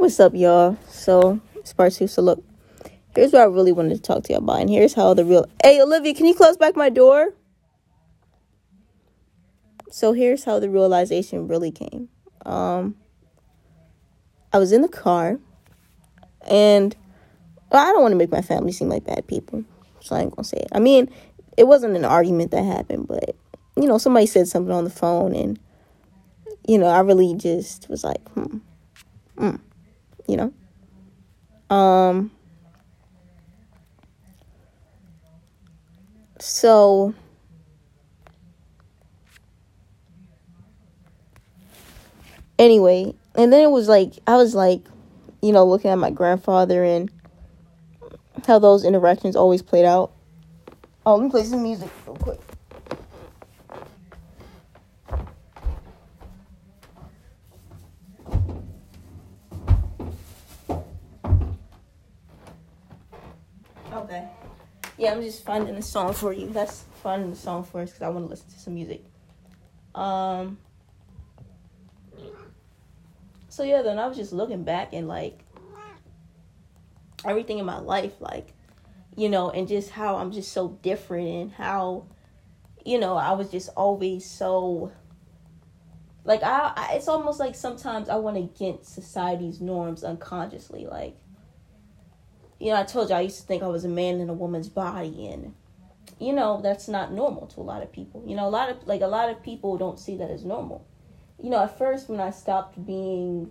What's up, y'all? So it's part two. So look, here's what I really wanted to talk to y'all about, and here's how the real. Hey, Olivia, can you close back my door? So here's how the realization really came. Um, I was in the car, and well, I don't want to make my family seem like bad people, so I ain't gonna say it. I mean, it wasn't an argument that happened, but you know, somebody said something on the phone, and you know, I really just was like, hmm, hmm you know. Um. So. Anyway, and then it was like I was like, you know, looking at my grandfather and how those interactions always played out. Oh, let me play some music real quick. Okay. Yeah, I'm just finding a song for you. That's finding a song for us because I want to listen to some music. Um. So yeah, then I was just looking back and like everything in my life, like you know, and just how I'm just so different and how you know I was just always so like I, I it's almost like sometimes I went against society's norms unconsciously, like you know, I told you I used to think I was a man in a woman's body and you know, that's not normal to a lot of people. You know, a lot of like a lot of people don't see that as normal. You know, at first when I stopped being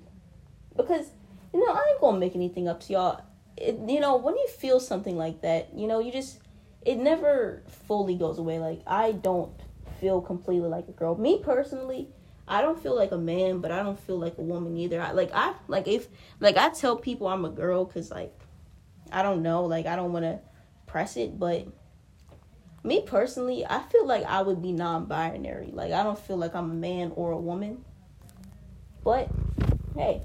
because you know, I ain't to make anything up to y'all. It, you know, when you feel something like that, you know, you just it never fully goes away. Like I don't feel completely like a girl. Me personally, I don't feel like a man, but I don't feel like a woman either. I like I like if like I tell people I'm a girl cuz like I don't know, like I don't want to press it, but me personally, I feel like I would be non-binary. Like I don't feel like I'm a man or a woman. But hey,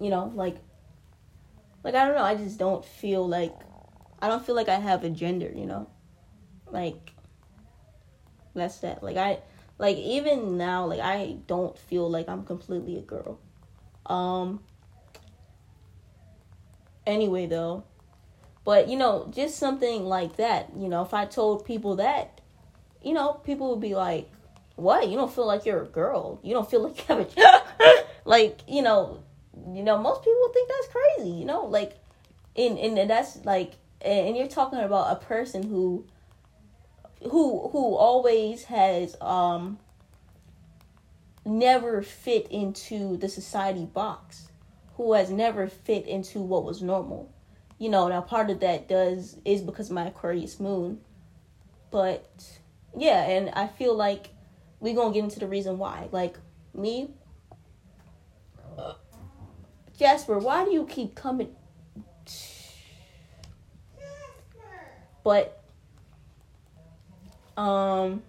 you know, like like I don't know, I just don't feel like I don't feel like I have a gender, you know? Like that's that. Like I like even now like I don't feel like I'm completely a girl. Um anyway though. But you know just something like that you know if i told people that you know people would be like what? You don't feel like you're a girl. You don't feel like you have a like you know you know most people think that's crazy you know like and and that's like and you're talking about a person who who who always has um never fit into the society box who has never fit into what was normal. You know, now part of that does is because my Aquarius moon. But yeah, and I feel like we're gonna get into the reason why. Like me, Jasper, why do you keep coming? But um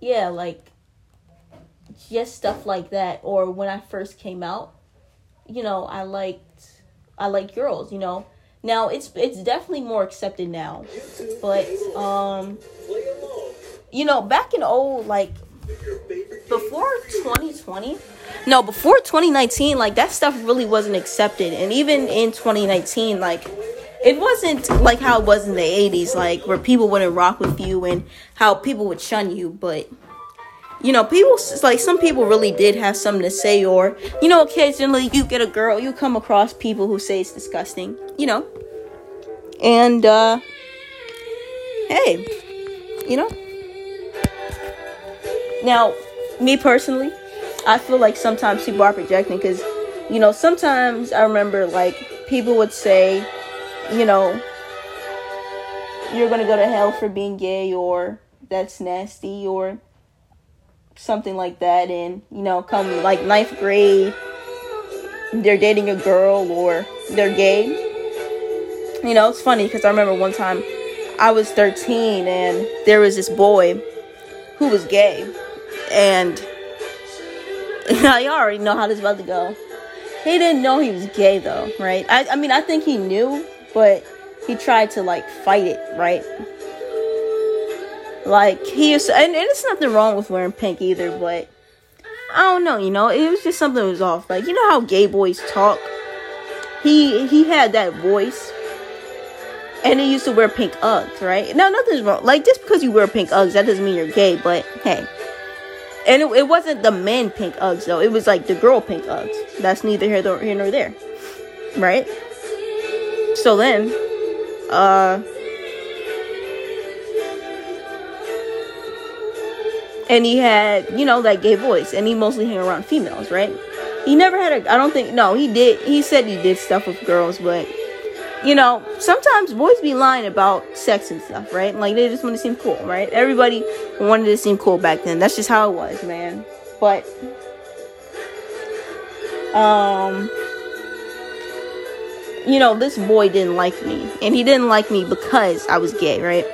yeah, like just stuff like that or when I first came out, you know, I liked I like girls, you know. Now it's it's definitely more accepted now. But um you know, back in old like before 2020 no before 2019 like that stuff really wasn't accepted and even in 2019 like it wasn't like how it was in the 80s like where people wouldn't rock with you and how people would shun you but you know, people like some people really did have something to say, or you know, occasionally you get a girl, you come across people who say it's disgusting, you know, and uh, hey, you know. Now, me personally, I feel like sometimes people are projecting because, you know, sometimes I remember like people would say, you know, you're gonna go to hell for being gay, or that's nasty, or something like that and you know come like ninth grade they're dating a girl or they're gay. You know it's funny because i remember one time i was 13 and there was this boy who was gay and I already know how this is about to go. He didn't know he was gay though right? I, I mean i think he knew but he tried to like fight it right like he used and, and it's nothing wrong with wearing pink either, but I don't know, you know, it was just something was off. Like you know how gay boys talk. He he had that voice. And he used to wear pink Uggs, right? Now nothing's wrong. Like just because you wear pink Uggs, that doesn't mean you're gay. But hey, and it, it wasn't the men pink Uggs though. It was like the girl pink Uggs. That's neither here nor, here nor there, right? So then, uh, and he had you know that gay voice, and he mostly hang around females, right? He never had a. I don't think no. He did. He said he did stuff with girls, but you know, sometimes boys be lying about sex and stuff, right? Like they just want to seem cool, right? Everybody wanted to seem cool back then. That's just how it was, man. But um you know, this boy didn't like me, and he didn't like me because I was gay, right?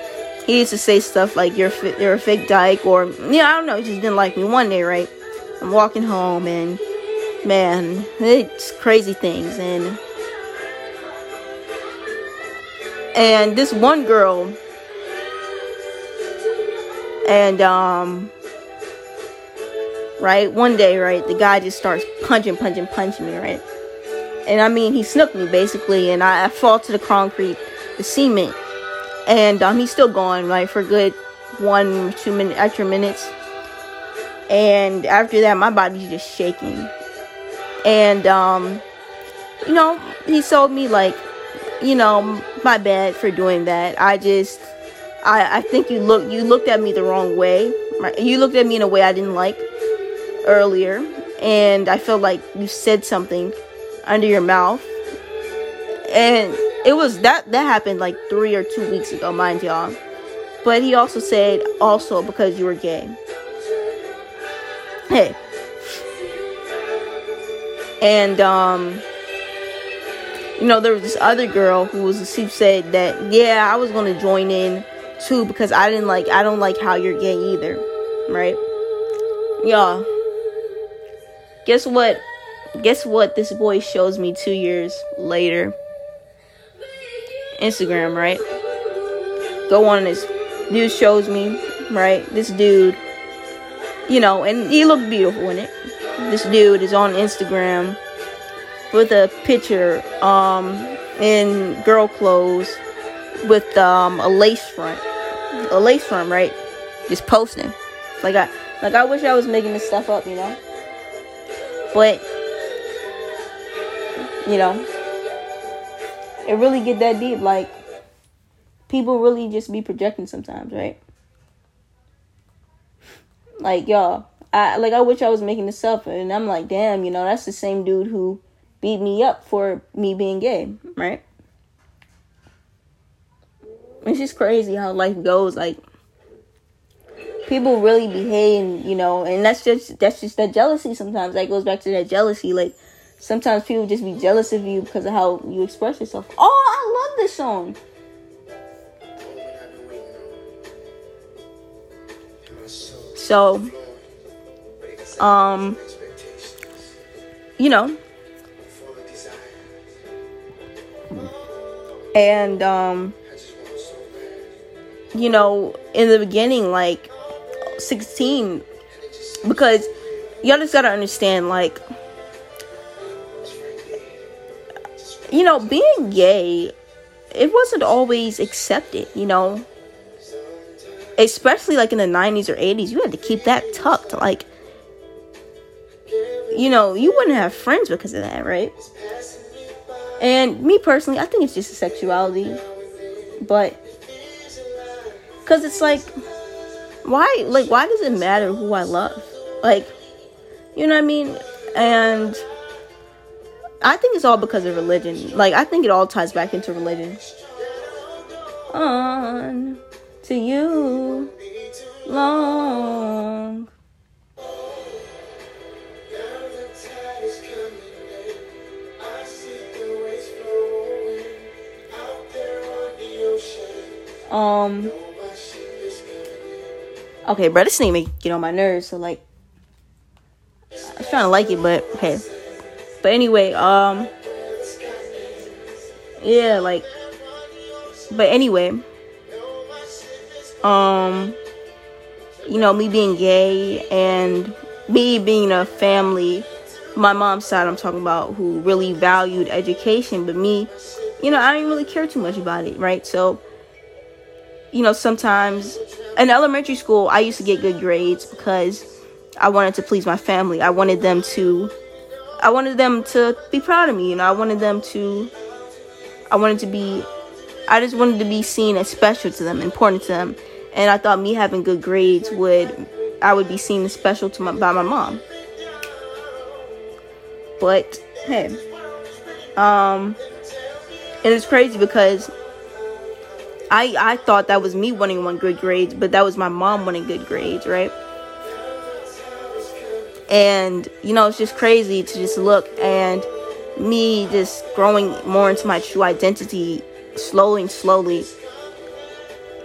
He used to say stuff like "you're fi- you're a fake dyke," or yeah, I don't know. He just didn't like me. One day, right? I'm walking home, and man, it's crazy things, and and this one girl and um right one day right the guy just starts punching punching punching me right and i mean he snooked me basically and i, I fall to the concrete the cement and um he's still going right for good one two minute extra minutes and after that my body's just shaking and um you know he told me like you know, my bad for doing that. I just, I, I think you look, you looked at me the wrong way. You looked at me in a way I didn't like earlier, and I felt like you said something under your mouth, and it was that that happened like three or two weeks ago, mind y'all. But he also said also because you were gay. Hey. And um you know, there was this other girl who was she said that yeah, I was gonna join in too because I didn't like I don't like how you're gay either, right? Y'all, guess what? Guess what? This boy shows me two years later. Instagram, right? Go on this dude shows me, right? This dude, you know, and he looked beautiful in it. This dude is on Instagram with a picture um in girl clothes with um a lace front a lace front right just posting like i like i wish i was making this stuff up you know but you know it really get that deep like people really just be projecting sometimes right like y'all i like i wish i was making this up and i'm like damn you know that's the same dude who beat me up for me being gay, right? It's just crazy how life goes. Like people really behave, and, you know, and that's just that's just that jealousy. Sometimes that goes back to that jealousy. Like sometimes people just be jealous of you because of how you express yourself. Oh, I love this song. So, um, you know, and um you know in the beginning like 16 because y'all just gotta understand like you know being gay it wasn't always accepted you know especially like in the 90s or 80s you had to keep that tucked like you know you wouldn't have friends because of that right and me personally, I think it's just a sexuality. But cuz it's like why like why does it matter who I love? Like you know what I mean? And I think it's all because of religion. Like I think it all ties back into religion. On to you long Um. Okay, bro, this name get on my nerves. So like, I was trying to like it, but hey. But anyway, um. Yeah, like. But anyway. Um. You know, me being gay and me being a family, my mom's side I'm talking about, who really valued education, but me, you know, I didn't really care too much about it, right? So, you know, sometimes in elementary school, I used to get good grades because I wanted to please my family. I wanted them to I wanted them to be proud of me, you know. I wanted them to I wanted to be I just wanted to be seen as special to them, important to them. And I thought me having good grades would I would be seen as special to my by my mom. But hey, um, and it's crazy because I I thought that was me wanting one good grades, but that was my mom wanting good grades, right? And you know, it's just crazy to just look and me just growing more into my true identity slowly and slowly.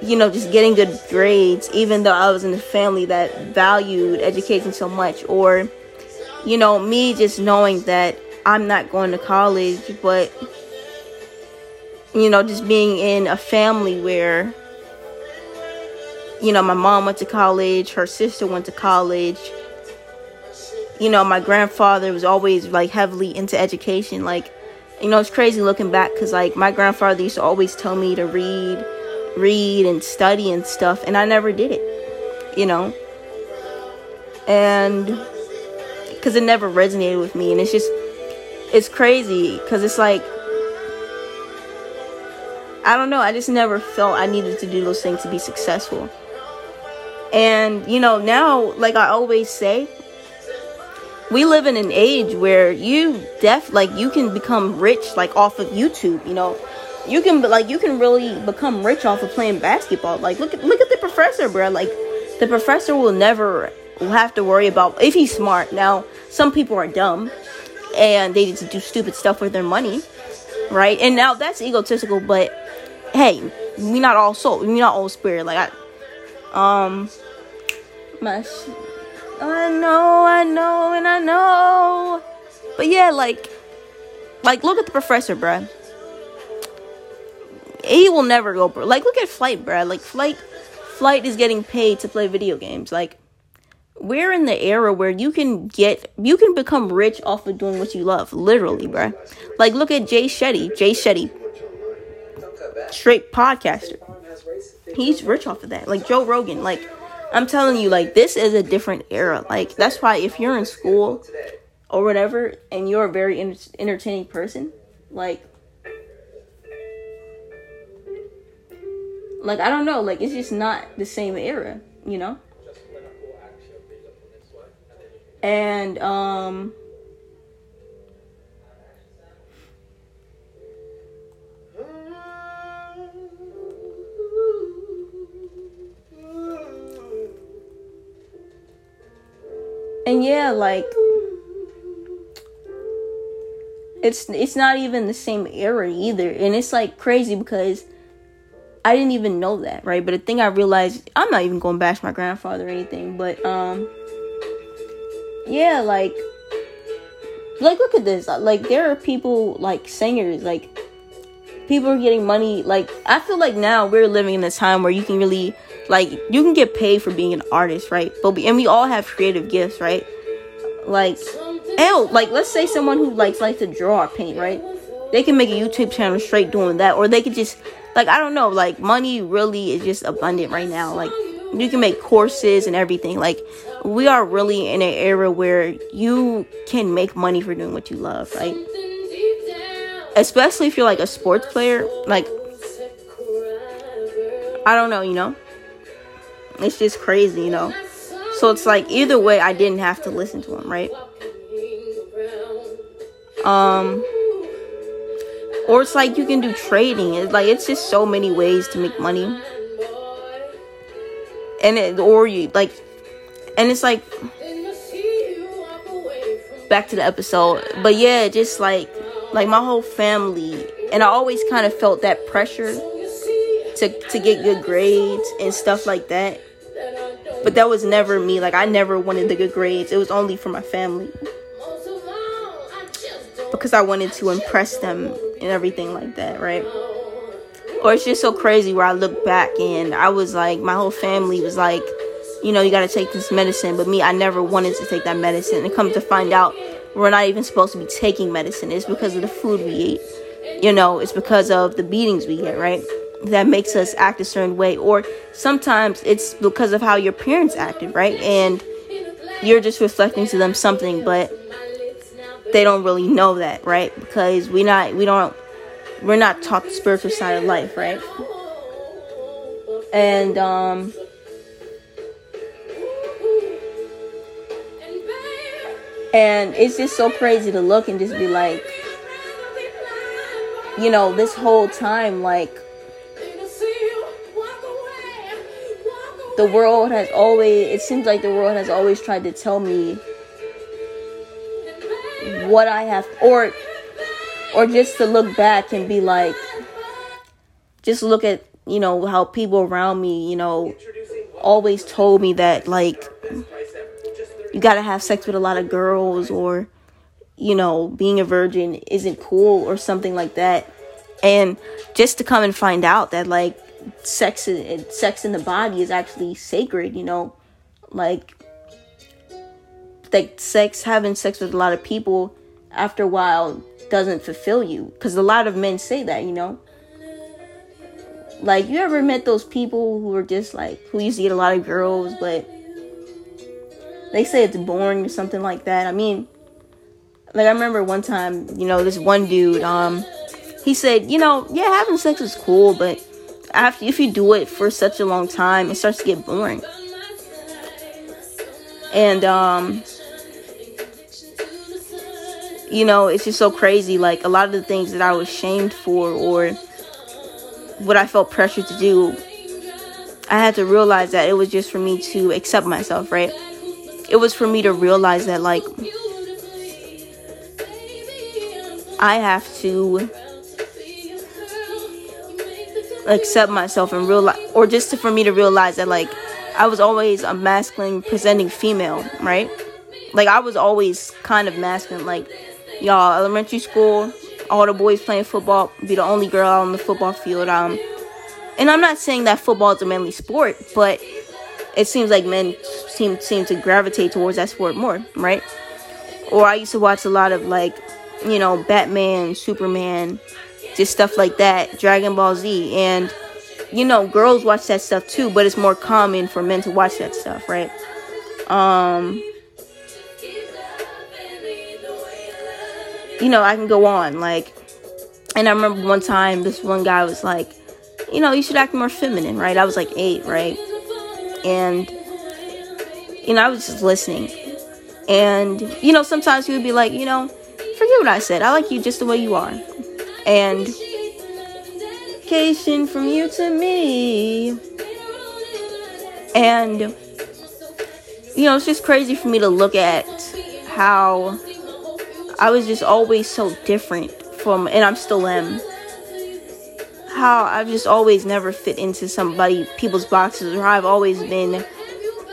You know, just getting good grades, even though I was in a family that valued education so much, or, you know, me just knowing that I'm not going to college, but, you know, just being in a family where, you know, my mom went to college, her sister went to college, you know, my grandfather was always like heavily into education. Like, you know, it's crazy looking back because, like, my grandfather used to always tell me to read read and study and stuff, and I never did it, you know. And because it never resonated with me, and it's just, it's crazy because it's like, I don't know, I just never felt I needed to do those things to be successful. And, you know, now, like I always say, we live in an age where you def like you can become rich like off of YouTube, you know you can like you can really become rich off of playing basketball. Like look at look at the professor, bro. Like the professor will never have to worry about if he's smart. Now some people are dumb and they just do stupid stuff with their money, right? And now that's egotistical, but hey, we not all soul, we not all spirit. Like I, um, my, I know, I know, and I know, but yeah, like, like look at the professor, bruh he will never go pro. Like, look at Flight, bruh. Like, Flight, Flight is getting paid to play video games. Like, we're in the era where you can get, you can become rich off of doing what you love. Literally, bruh. Like, look at Jay Shetty. Jay Shetty, straight podcaster. He's rich off of that. Like Joe Rogan. Like, I'm telling you, like, this is a different era. Like, that's why if you're in school or whatever and you're a very entertaining person, like, Like I don't know, like it's just not the same era, you know? And um And yeah, like it's it's not even the same era either. And it's like crazy because I didn't even know that, right? But the thing I realized, I'm not even going to bash my grandfather or anything, but um, yeah, like, like look at this. Like there are people like singers, like people are getting money. Like I feel like now we're living in a time where you can really like you can get paid for being an artist, right? But we, and we all have creative gifts, right? Like, hell, like let's say someone who likes likes to draw or paint, right? They can make a YouTube channel straight doing that, or they could just like I don't know, like money really is just abundant right now. Like you can make courses and everything. Like we are really in an era where you can make money for doing what you love, right? Especially if you're like a sports player, like I don't know, you know. It's just crazy, you know. So it's like either way I didn't have to listen to him, right? Um or it's like you can do trading. It's like it's just so many ways to make money. And it or you like and it's like back to the episode. But yeah, just like like my whole family and I always kind of felt that pressure to to get good grades and stuff like that. But that was never me. Like I never wanted the good grades. It was only for my family because I wanted to impress them and everything like that, right? Or it's just so crazy where I look back and I was like, my whole family was like, you know, you got to take this medicine. But me, I never wanted to take that medicine. And come to find out, we're not even supposed to be taking medicine. It's because of the food we eat. You know, it's because of the beatings we get, right? That makes us act a certain way. Or sometimes it's because of how your parents acted, right? And you're just reflecting to them something, but they don't really know that, right? Because we not we don't we're not taught the spiritual side of life, right? And um and it's just so crazy to look and just be like you know, this whole time like the world has always it seems like the world has always tried to tell me what I have or or just to look back and be like just look at you know how people around me you know always told me that like you got to have sex with a lot of girls or you know being a virgin isn't cool or something like that. And just to come and find out that like sex and sex in the body is actually sacred you know? Like like sex having sex with a lot of people after a while doesn't fulfill you. Because a lot of men say that you know? Like you ever met those people who are just like who used to get a lot of girls but they say it's boring or something like that? I mean like i remember one time you know this one dude um he said you know yeah having sex is cool but after if you do it for such a long time it starts to get boring and um you know, it's just so crazy. Like a lot of the things that I was shamed for or what I felt pressured to do, I had to realize that it was just for me to accept myself, right? It was for me to realize that, like, I have to accept myself and realize, or just to, for me to realize that, like, I was always a masculine presenting female, right? Like, I was always kind of masculine. Like, y'all elementary school all the boys playing football be the only girl on the football field um and i'm not saying that football is a manly sport but it seems like men seem seem to gravitate towards that sport more right or i used to watch a lot of like you know batman superman just stuff like that dragon ball z and you know girls watch that stuff too but it's more common for men to watch that stuff right um you know, I can go on. Like, and I remember one time this one guy was like, you know, you should act more feminine, right? I was like eight, right? And, you know, I was just listening. And, you know, sometimes he would be like, you know, forget what I said. I like you just the way you are. And, cation from you to me. And, you know, it's just crazy for me to look at how I was just always so different from, and I'm still am. How I've just always never fit into somebody, people's boxes, or I've always been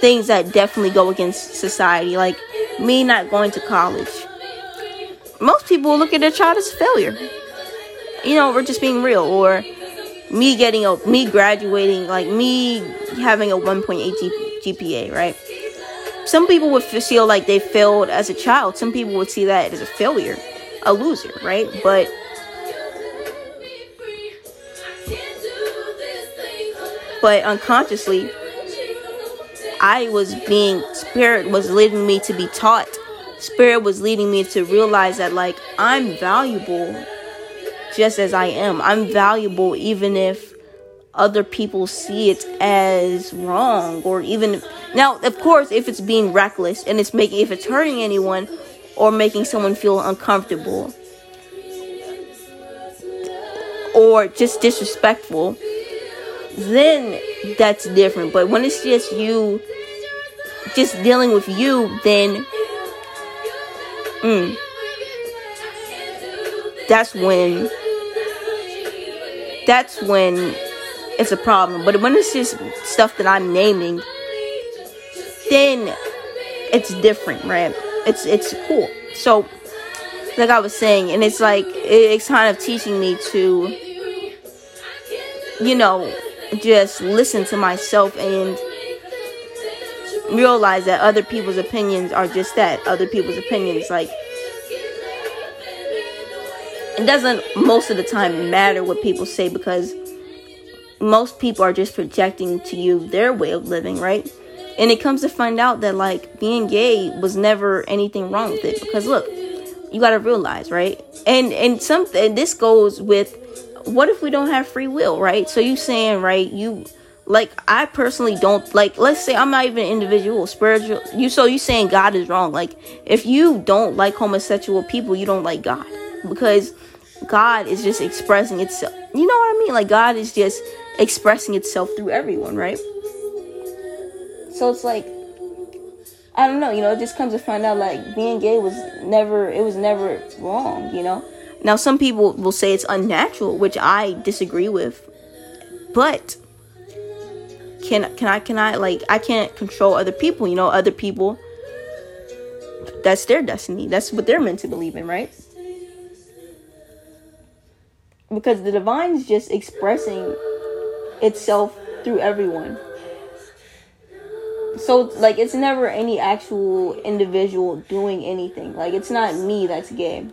things that definitely go against society, like me not going to college. Most people look at their child as a failure. You know, we're just being real, or me getting a me graduating, like me having a 1.8 GPA, right? some people would feel like they failed as a child. Some people would see that as a failure, a loser, right? But but unconsciously I was being spirit was leading me to be taught. Spirit was leading me to realize that like I'm valuable just as I am. I'm valuable even if other people see it as wrong or even now of course if it's being reckless and it's making if it's hurting anyone or making someone feel uncomfortable or just disrespectful then that's different but when it's just you just dealing with you then mm, that's when that's when it's a problem. But when it's just stuff that I'm naming, then it's different, right? It's it's cool. So, like I was saying, and it's like it's kind of teaching me to, you know, just listen to myself and realize that other people's opinions are just that other people's opinions. Like, it doesn't most of the time matter what people say because most people are just projecting to you their way of living, right? And it comes to find out that like being gay was never anything wrong with it because look, you got to realize, right? And and some and this goes with what if we don't have free will, right? So you saying, right, you like I personally don't like let's say I'm not even individual spiritual you so you saying God is wrong. Like if you don't like homosexual people, you don't like God because God is just expressing itself. You know what I mean? Like God is just expressing itself through everyone, right? So it's like I don't know, you know, it just comes to find out like being gay was never it was never wrong, you know. Now some people will say it's unnatural, which I disagree with. But can can I can I like I can't control other people, you know, other people that's their destiny. That's what they're meant to believe in, right? Because the divine is just expressing itself through everyone. So like it's never any actual individual doing anything. Like it's not me that's gay.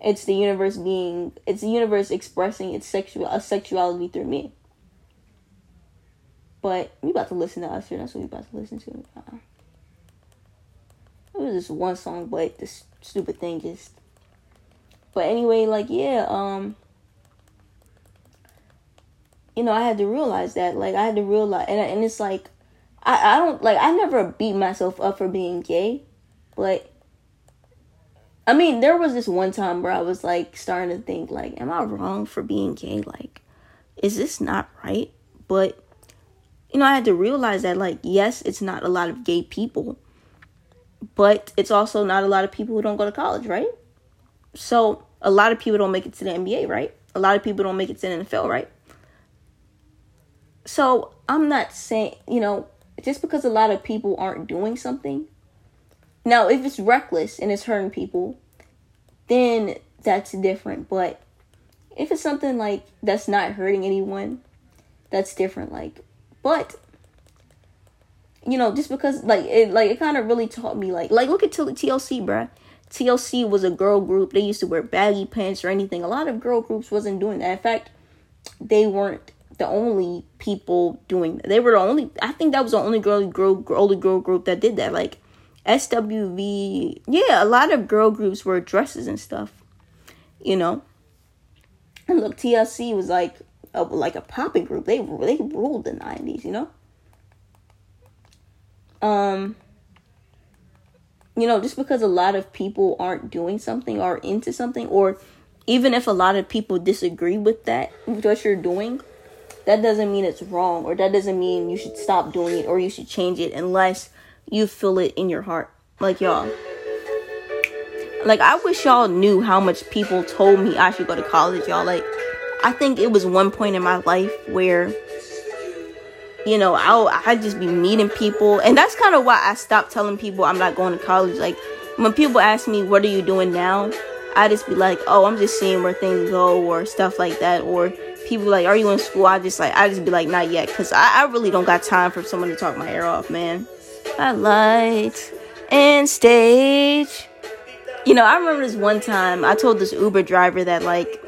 It's the universe being it's the universe expressing its sexual a sexuality through me. But we about to listen to us Usher. That's what we about to listen to. Uh, it was just one song, but this stupid thing just. But anyway, like yeah, um. You know, I had to realize that. Like, I had to realize, and and it's like, I I don't like I never beat myself up for being gay, but. I mean, there was this one time where I was like starting to think, like, am I wrong for being gay? Like, is this not right? But you know, I had to realize that, like, yes, it's not a lot of gay people, but it's also not a lot of people who don't go to college, right? So, a lot of people don't make it to the NBA, right? A lot of people don't make it to the NFL, right? So, I'm not saying, you know, just because a lot of people aren't doing something. Now, if it's reckless and it's hurting people, then that's different. But if it's something like that's not hurting anyone, that's different. Like, but you know, just because like it like it kind of really taught me like like look at TLC, bruh. TLC was a girl group. They used to wear baggy pants or anything. A lot of girl groups wasn't doing that. In fact, they weren't the only people doing that. They were the only. I think that was the only girl girl only girl group that did that. Like SWV, yeah, a lot of girl groups were dresses and stuff. You know, and look, TLC was like a, like a popping group. They they ruled the nineties, you know. Um, you know, just because a lot of people aren't doing something or into something, or even if a lot of people disagree with that, with what you're doing, that doesn't mean it's wrong, or that doesn't mean you should stop doing it or you should change it unless you feel it in your heart. Like y'all. Like I wish y'all knew how much people told me I should go to college, y'all. Like I think it was one point in my life where you know, I I just be meeting people, and that's kind of why I stopped telling people I'm not going to college. Like when people ask me, "What are you doing now?" I just be like, "Oh, I'm just seeing where things go," or stuff like that. Or people like, "Are you in school?" I just like, I just be like, "Not yet," because I, I really don't got time for someone to talk my ear off, man. I light and stage. You know, I remember this one time I told this Uber driver that like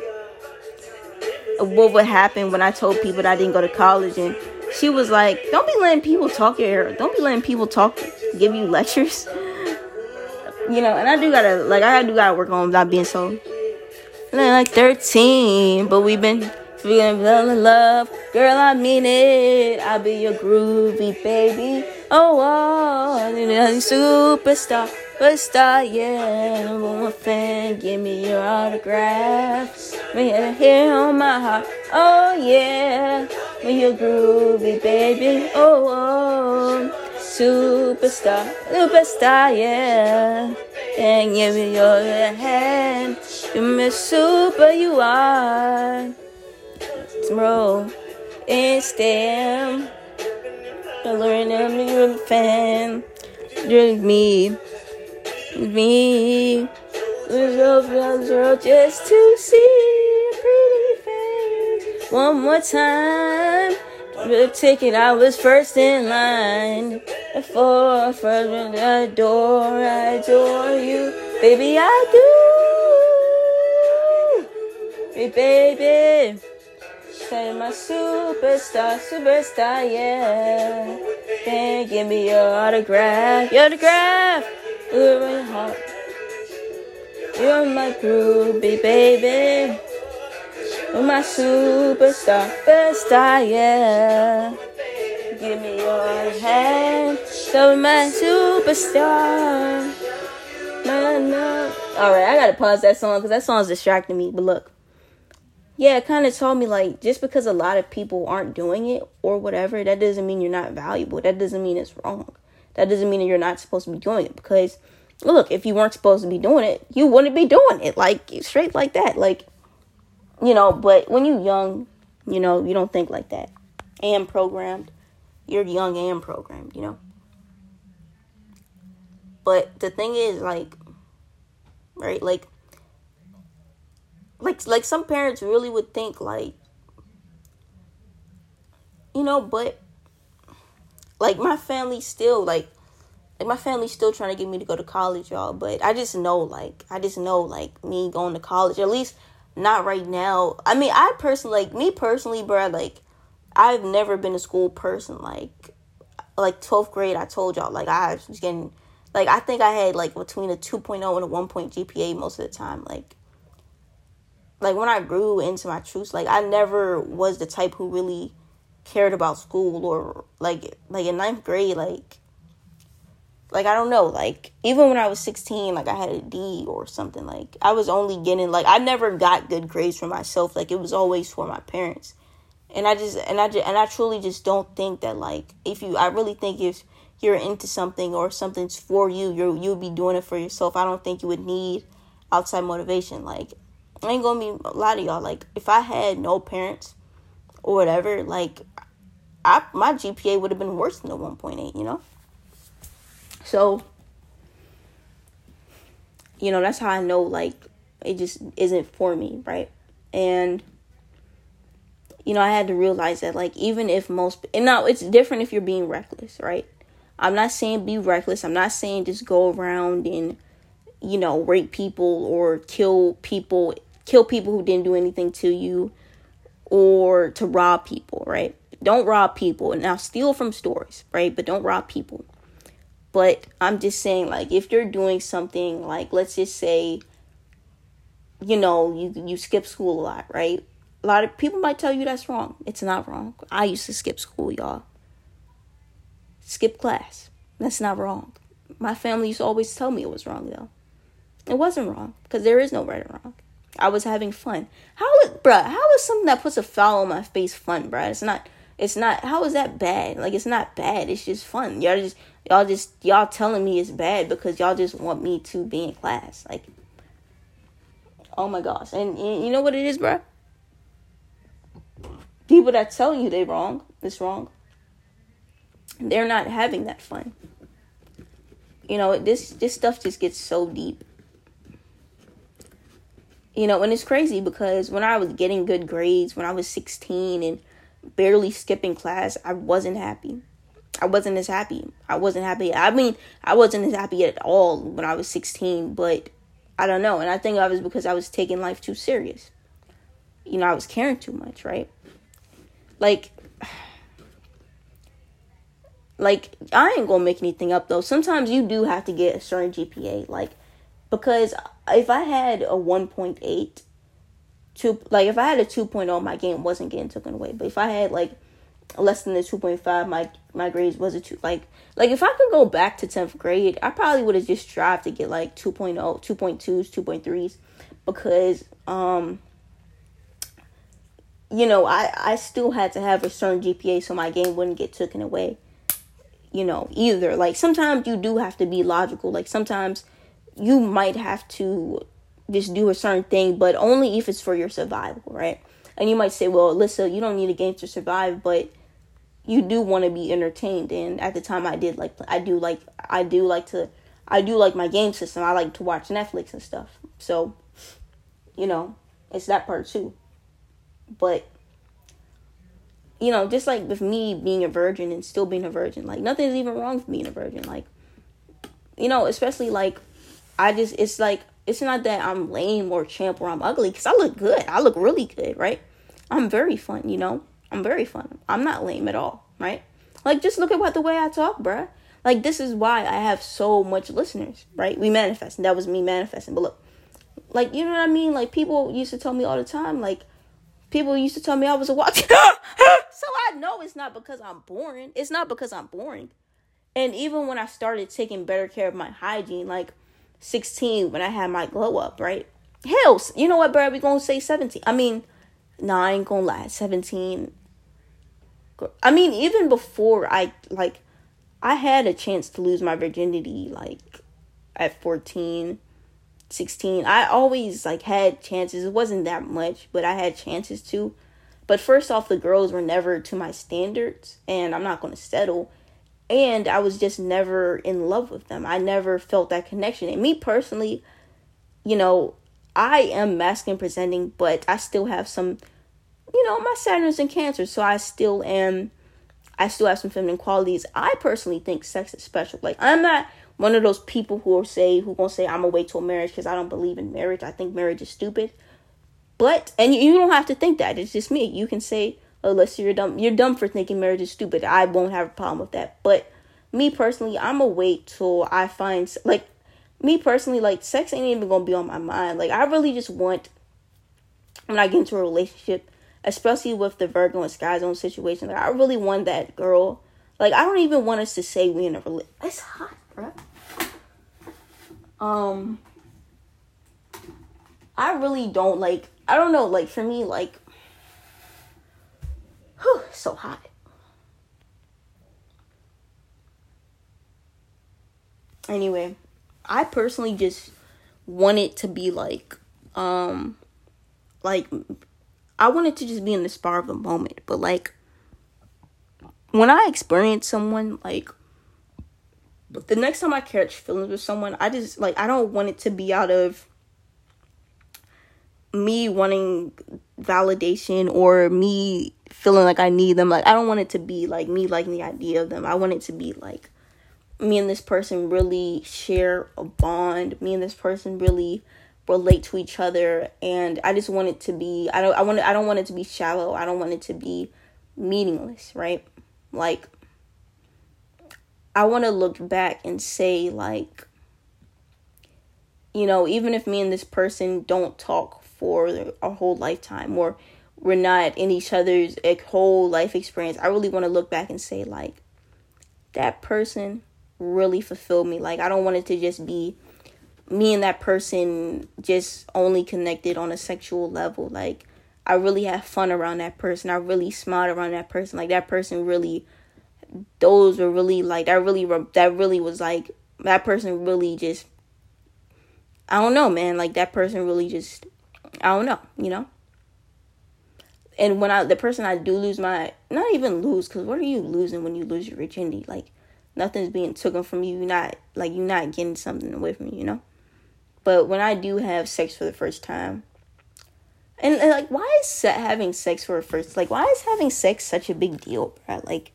what would happen when I told people that I didn't go to college and she was like, Don't be letting people talk your don't be letting people talk give you lectures. You know, and I do gotta like I do gotta work on not being so like 13, but we've been feeling in love. Girl, I mean it. I'll be your groovy baby. Oh, oh, superstar. Superstar, yeah, number one fan, give me your autograph. Man, here on my heart, oh yeah, when you're groovy, baby, oh, oh, superstar, superstar, yeah, and give me your hand, you me super, you are, roll and stand, learn I'm a fan, you're me me. Just to see a pretty face. One more time. The ticket, I was first in line. Before for first I adore, I adore you, baby, I do. Hey, baby, say my superstar, superstar, yeah. Can give me your autograph, your autograph. You're my heart. You're my groovy baby. You're my superstar, superstar, yeah. Give me your hand, so my superstar. All right, I gotta pause that song because that song's distracting me. But look, yeah, it kind of told me like just because a lot of people aren't doing it or whatever, that doesn't mean you're not valuable. That doesn't mean it's wrong. That doesn't mean that you're not supposed to be doing it because look, if you weren't supposed to be doing it, you wouldn't be doing it. Like straight like that. Like you know, but when you're young, you know, you don't think like that. And programmed you're young and programmed, you know. But the thing is, like, right, like, like, like some parents really would think, like, you know, but like my family still like like my family's still trying to get me to go to college, y'all. But I just know, like, I just know, like, me going to college, at least not right now. I mean, I personally, like, me personally, bro, like, I've never been a school person like like 12th grade I told y'all like I was getting like I think I had like between a 2.0 and a 1 point GPA most of the time like like when I grew into my truths like I never was the type who really cared about school or like like in ninth grade like like I don't know like even when I was 16 like I had a D or something like I was only getting like I never got good grades for myself like it was always for my parents and I just and I just, and I truly just don't think that like if you I really think if you're into something or something's for you, you you'll be doing it for yourself. I don't think you would need outside motivation. Like I ain't gonna be a lot of y'all. Like if I had no parents or whatever, like I my GPA would have been worse than point eight. You know. So you know that's how I know like it just isn't for me, right? And you know, I had to realize that, like, even if most, and now it's different if you're being reckless, right? I'm not saying be reckless. I'm not saying just go around and, you know, rape people or kill people, kill people who didn't do anything to you or to rob people, right? Don't rob people. Now, steal from stores, right? But don't rob people. But I'm just saying, like, if you're doing something like, let's just say, you know, you you skip school a lot, right? A lot of people might tell you that's wrong. It's not wrong. I used to skip school, y'all. Skip class. That's not wrong. My family used to always tell me it was wrong, though. It wasn't wrong because there is no right or wrong. I was having fun. How is, bruh? How is something that puts a foul on my face fun, bruh? It's not. It's not. How is that bad? Like it's not bad. It's just fun. Y'all just y'all just y'all telling me it's bad because y'all just want me to be in class. Like, oh my gosh! And, and you know what it is, bruh? people that tell you they wrong, it's wrong. They're not having that fun. You know, this this stuff just gets so deep. You know, and it's crazy because when I was getting good grades, when I was 16 and barely skipping class, I wasn't happy. I wasn't as happy. I wasn't happy. I mean, I wasn't as happy at all when I was 16, but I don't know. And I think I was because I was taking life too serious. You know, I was caring too much, right? Like, like I ain't gonna make anything up though. Sometimes you do have to get a certain GPA, like because if I had a 1.8, two like if I had a 2.0, my game wasn't getting taken away. But if I had like less than the 2.5, my my grades was a two. Like like if I could go back to 10th grade, I probably would have just tried to get like 2.0, 2.2s, 2.3s because um you know, I, I still had to have a certain GPA so my game wouldn't get taken away. You know, either. Like sometimes you do have to be logical. Like sometimes you might have to just do a certain thing, but only if it's for your survival, right? And you might say, well, Alyssa, you don't need a game to survive, but you do want to be entertained. And at the time I did like, I do like, I do like to, I do like my game system. I like to watch Netflix and stuff. So, you know, it's that part too. But you know, just like with me being a virgin and still being a virgin, like nothing's even wrong with being a virgin. Like, you know, especially like, I just, it's like, it's not that I'm lame or champ or I'm ugly because I look good. I look really good, right? I'm very fun, you know? I'm very fun. I'm not lame at all, right? Like, just look at what the way I talk, bruh. Like, this is why I have so much listeners, right? We manifest. And that was me manifesting. But look, like, you know what I mean? Like, people used to tell me all the time, like, people used to tell me I was a watch. so I know it's not because I'm boring. It's not because I'm boring. And even when I started taking better care of my hygiene, like 16 when I had my glow up, right? Hell, you know what, bro? We gonna say 17. I mean, nah, I ain't gonna lie. 17. I mean, even before I, like, I had a chance to lose my virginity, like, at 14 16 i always like had chances. It wasn't that much but i had chances too but first off the girls were never to my standards and i'm not going to settle. And i was just never in love with them. I never felt that connection. And me personally you know i am masculine presenting but i still have some you know my saturn's in cancer so i still am i still have some feminine qualities i personally think sex is special like i'm not one of those people who will say who gonna say I'm gonna wait till marriage because I don't believe in marriage. I think marriage is stupid. But and you, don't have to think that. It's just me. You can say, oh, unless you're dumb, you're dumb for thinking marriage is stupid. I won't have a problem with that. But me personally, I'm gonna wait till I find like me personally, like sex ain't even gonna be on my mind. Like I really just want when I get into a relationship, especially with the Virgo and Sky Zone situation, like I really want that girl. Like I don't even want us to say we in a relationship. It's hot, bro. Um, I really don't like. I don't know. Like for me, like, whew, so hot. Anyway, I personally just want it to be like, um, like, I want it to just be in the spur of the moment. But like, when I experience someone like the next time I catch feelings with someone, I just like I don't want it to be out of me wanting validation or me feeling like I need them. Like I don't want it to be like me liking the idea of them. I want it to be like me and this person really share a bond. Me and this person really relate to each other and I just want it to be I don't I want I don't want it to be shallow. I don't want it to be meaningless, right? Like I want to look back and say, like, you know, even if me and this person don't talk for our whole lifetime or we're not in each other's whole life experience, I really want to look back and say, like, that person really fulfilled me. Like, I don't want it to just be me and that person just only connected on a sexual level. Like, I really had fun around that person. I really smiled around that person. Like, that person really those were really like that really that really was like that person really just I don't know, man. Like that person really just I don't know, you know. And when I the person I do lose my not even lose because what are you losing when you lose your virginity? Like nothing's being taken from you. You're not like you're not getting something away from you, you know. But when I do have sex for the first time, and, and like why is having sex for the first like why is having sex such a big deal, bro? Like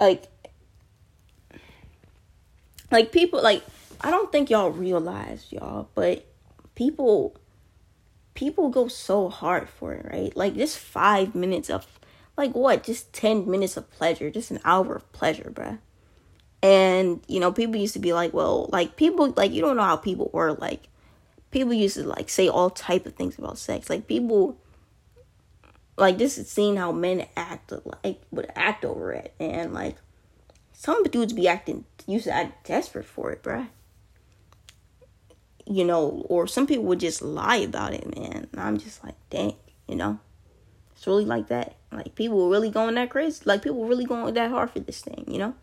like like people like I don't think y'all realize y'all, but people people go so hard for it, right? Like just 5 minutes of like what? Just 10 minutes of pleasure, just an hour of pleasure, bruh. And you know, people used to be like, well, like people like you don't know how people were like people used to like say all type of things about sex. Like people like this is seeing how men act like would act over it and like some dudes be acting used to act desperate for it, bruh. You know, or some people would just lie about it, man. And I'm just like, dang, you know. It's really like that. Like people really going that crazy. Like people really going that hard for this thing, you know.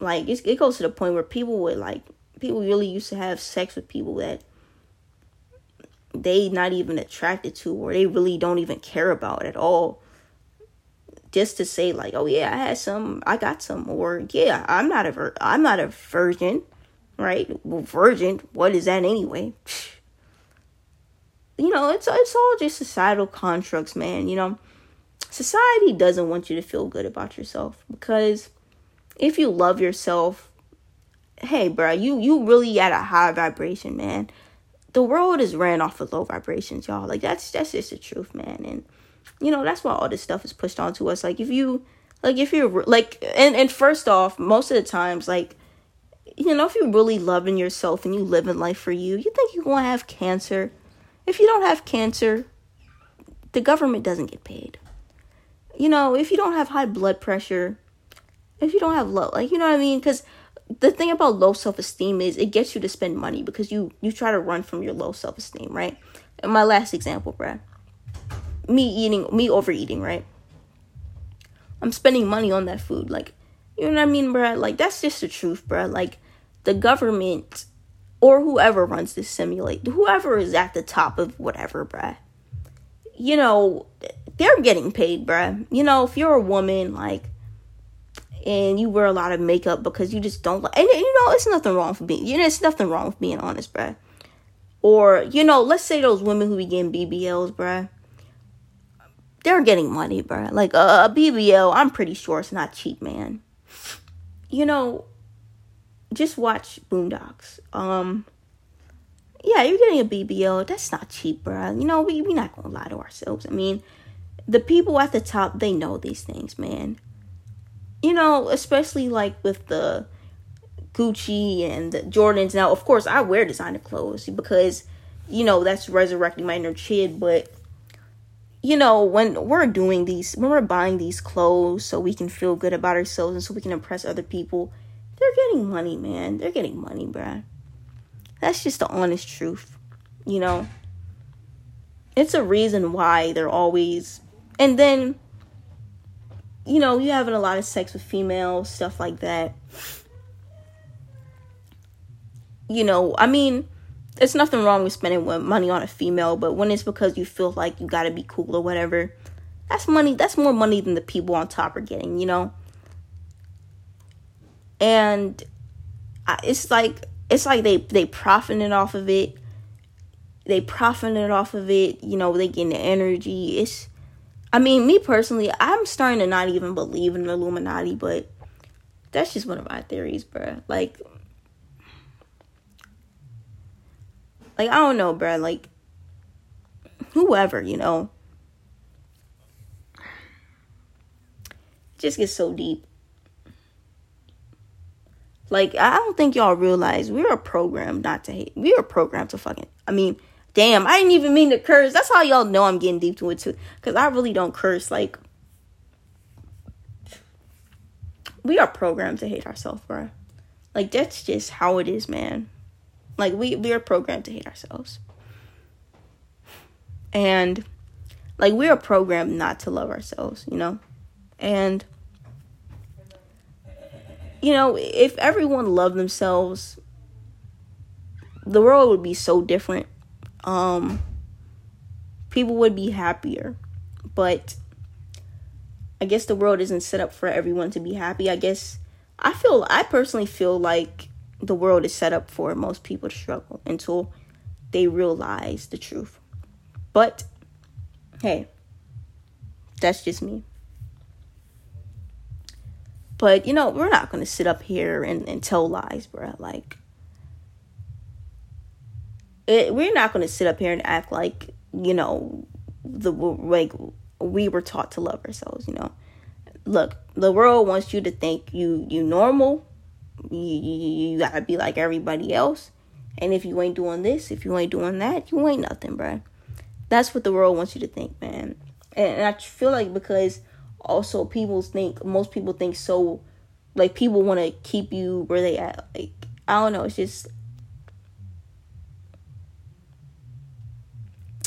Like it goes to the point where people would like people really used to have sex with people that they not even attracted to or they really don't even care about at all. Just to say like oh yeah i had some i got some or yeah i'm not a vir- i'm not a virgin right? Well virgin what is that anyway? You know it's it's all just societal constructs man you know? Society doesn't want you to feel good about yourself because if you love yourself, hey, bro, you you really at a high vibration, man. The world is ran off of low vibrations, y'all. Like that's that's just the truth, man. And you know that's why all this stuff is pushed onto us. Like if you like if you're like and and first off, most of the times like you know if you're really loving yourself and you living life for you, you think you're gonna have cancer. If you don't have cancer, the government doesn't get paid. You know, if you don't have high blood pressure, if you don't have low, like you know what I mean, because the thing about low self-esteem is it gets you to spend money because you you try to run from your low self-esteem, right? And my last example, Brad, me eating, me overeating, right? I'm spending money on that food, like you know what I mean, Brad? Like that's just the truth, Brad. Like the government or whoever runs this simulate, whoever is at the top of whatever, Brad you know, they're getting paid, bruh. You know, if you're a woman, like, and you wear a lot of makeup because you just don't like, and you know, it's nothing wrong for being, you know, it's nothing wrong with being honest, bruh. Or, you know, let's say those women who be getting BBLs, bruh. They're getting money, bruh. Like, uh, a BBL, I'm pretty sure it's not cheap, man. You know, just watch Boondocks. Um, yeah, you're getting a BBL. That's not cheap, bruh You know, we we not gonna lie to ourselves. I mean, the people at the top, they know these things, man. You know, especially like with the Gucci and the Jordans. Now, of course, I wear designer clothes because, you know, that's resurrecting my inner kid. But, you know, when we're doing these, when we're buying these clothes so we can feel good about ourselves and so we can impress other people, they're getting money, man. They're getting money, bruh. That's just the honest truth, you know? It's a reason why they're always. And then, you know, you having a lot of sex with females, stuff like that. You know, I mean, there's nothing wrong with spending money on a female, but when it's because you feel like you gotta be cool or whatever, that's money. That's more money than the people on top are getting, you know? And it's like it's like they they profiting off of it. They profiting off of it. You know, they getting the energy. It's, I mean, me personally, I'm starting to not even believe in Illuminati, but that's just one of my theories, bro. Like, like I don't know, bro. Like, whoever, you know, just gets so deep. Like I don't think y'all realize we are programmed not to hate. We are programmed to fucking. I mean, damn, I didn't even mean to curse. That's how y'all know I'm getting deep to it too, because I really don't curse. Like we are programmed to hate ourselves, bro. Like that's just how it is, man. Like we we are programmed to hate ourselves, and like we are programmed not to love ourselves, you know, and you know, if everyone loved themselves, the world would be so different. Um, people would be happier. But I guess the world isn't set up for everyone to be happy. I guess I feel, I personally feel like the world is set up for most people to struggle until they realize the truth. But hey, that's just me. But you know, we're not gonna sit up here and, and tell lies, bro. Like, it, we're not gonna sit up here and act like you know the like we were taught to love ourselves. You know, look, the world wants you to think you you normal. You, you, you gotta be like everybody else. And if you ain't doing this, if you ain't doing that, you ain't nothing, bro. That's what the world wants you to think, man. And, and I feel like because also people think most people think so like people want to keep you where they at like i don't know it's just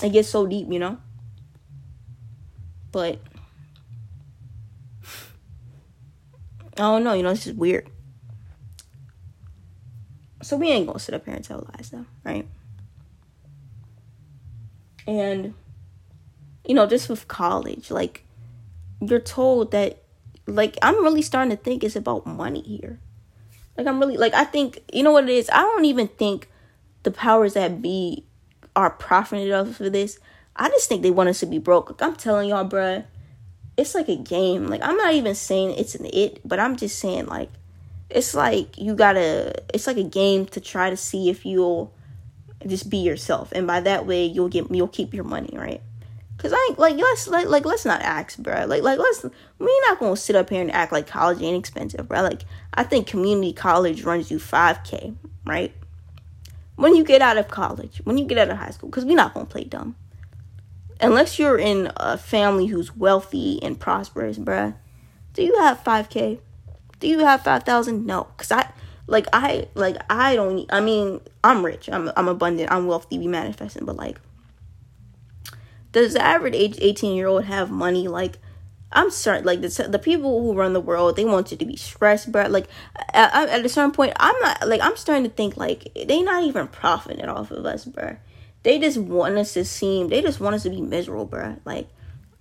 it gets so deep you know but i don't know you know it's just weird so we ain't gonna sit up here and tell lies though right and you know just with college like you're told that like I'm really starting to think it's about money here. Like I'm really like I think you know what it is. I don't even think the powers that be are profiting off of this. I just think they want us to be broke. Like I'm telling y'all, bruh, it's like a game. Like I'm not even saying it's an it, but I'm just saying like it's like you gotta it's like a game to try to see if you'll just be yourself and by that way you'll get you'll keep your money right because i ain't like let's like, like let's not ask bro like like let's we not gonna sit up here and act like college ain't expensive bro like i think community college runs you 5k right when you get out of college when you get out of high school because we're not gonna play dumb. Unless you're in a family who's wealthy and prosperous bruh. Do you have 5k do you have 5000 no. Because i like i like i don't i mean i'm rich. I'm, I'm abundant. I'm wealthy. Be manifesting. But like does the average age 18 year old have money? Like i'm certain like the, the people who run the world they want you to be stressed but like at, at a certain point i'm not like i'm starting to think like they not even profiting off of us bruh. They just want us to seem they just want us to be miserable bruh. Like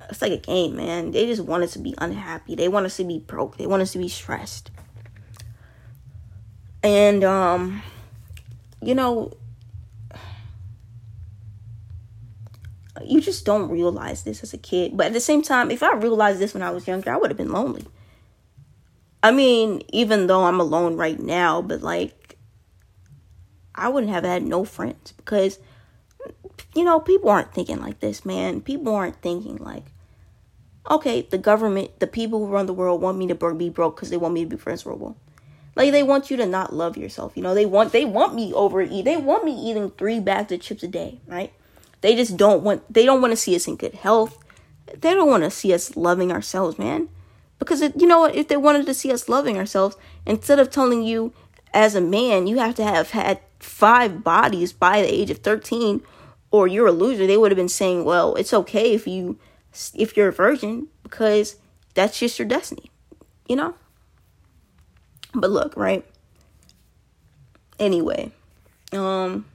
it's like a game man. They just want us to be unhappy. They want us to be broke. They want us to be stressed. And um you know you just don't realize this as a kid but at the same time if i realized this when i was younger i would have been lonely i mean even though i'm alone right now but like i wouldn't have had no friends because you know people aren't thinking like this man people aren't thinking like okay the government the people who run the world want me to be broke because they want me to be friends with like they want you to not love yourself. You know, they want they want me overeat. They want me eating three bags of chips a day, right? They just don't want they don't want to see us in good health. They don't want to see us loving ourselves, man. Because it, you know what, if they wanted to see us loving ourselves, instead of telling you as a man you have to have had five bodies by the age of 13 or you're a loser, they would have been saying, "Well, it's okay if you if you're a virgin because that's just your destiny." You know? But look, right? Anyway, um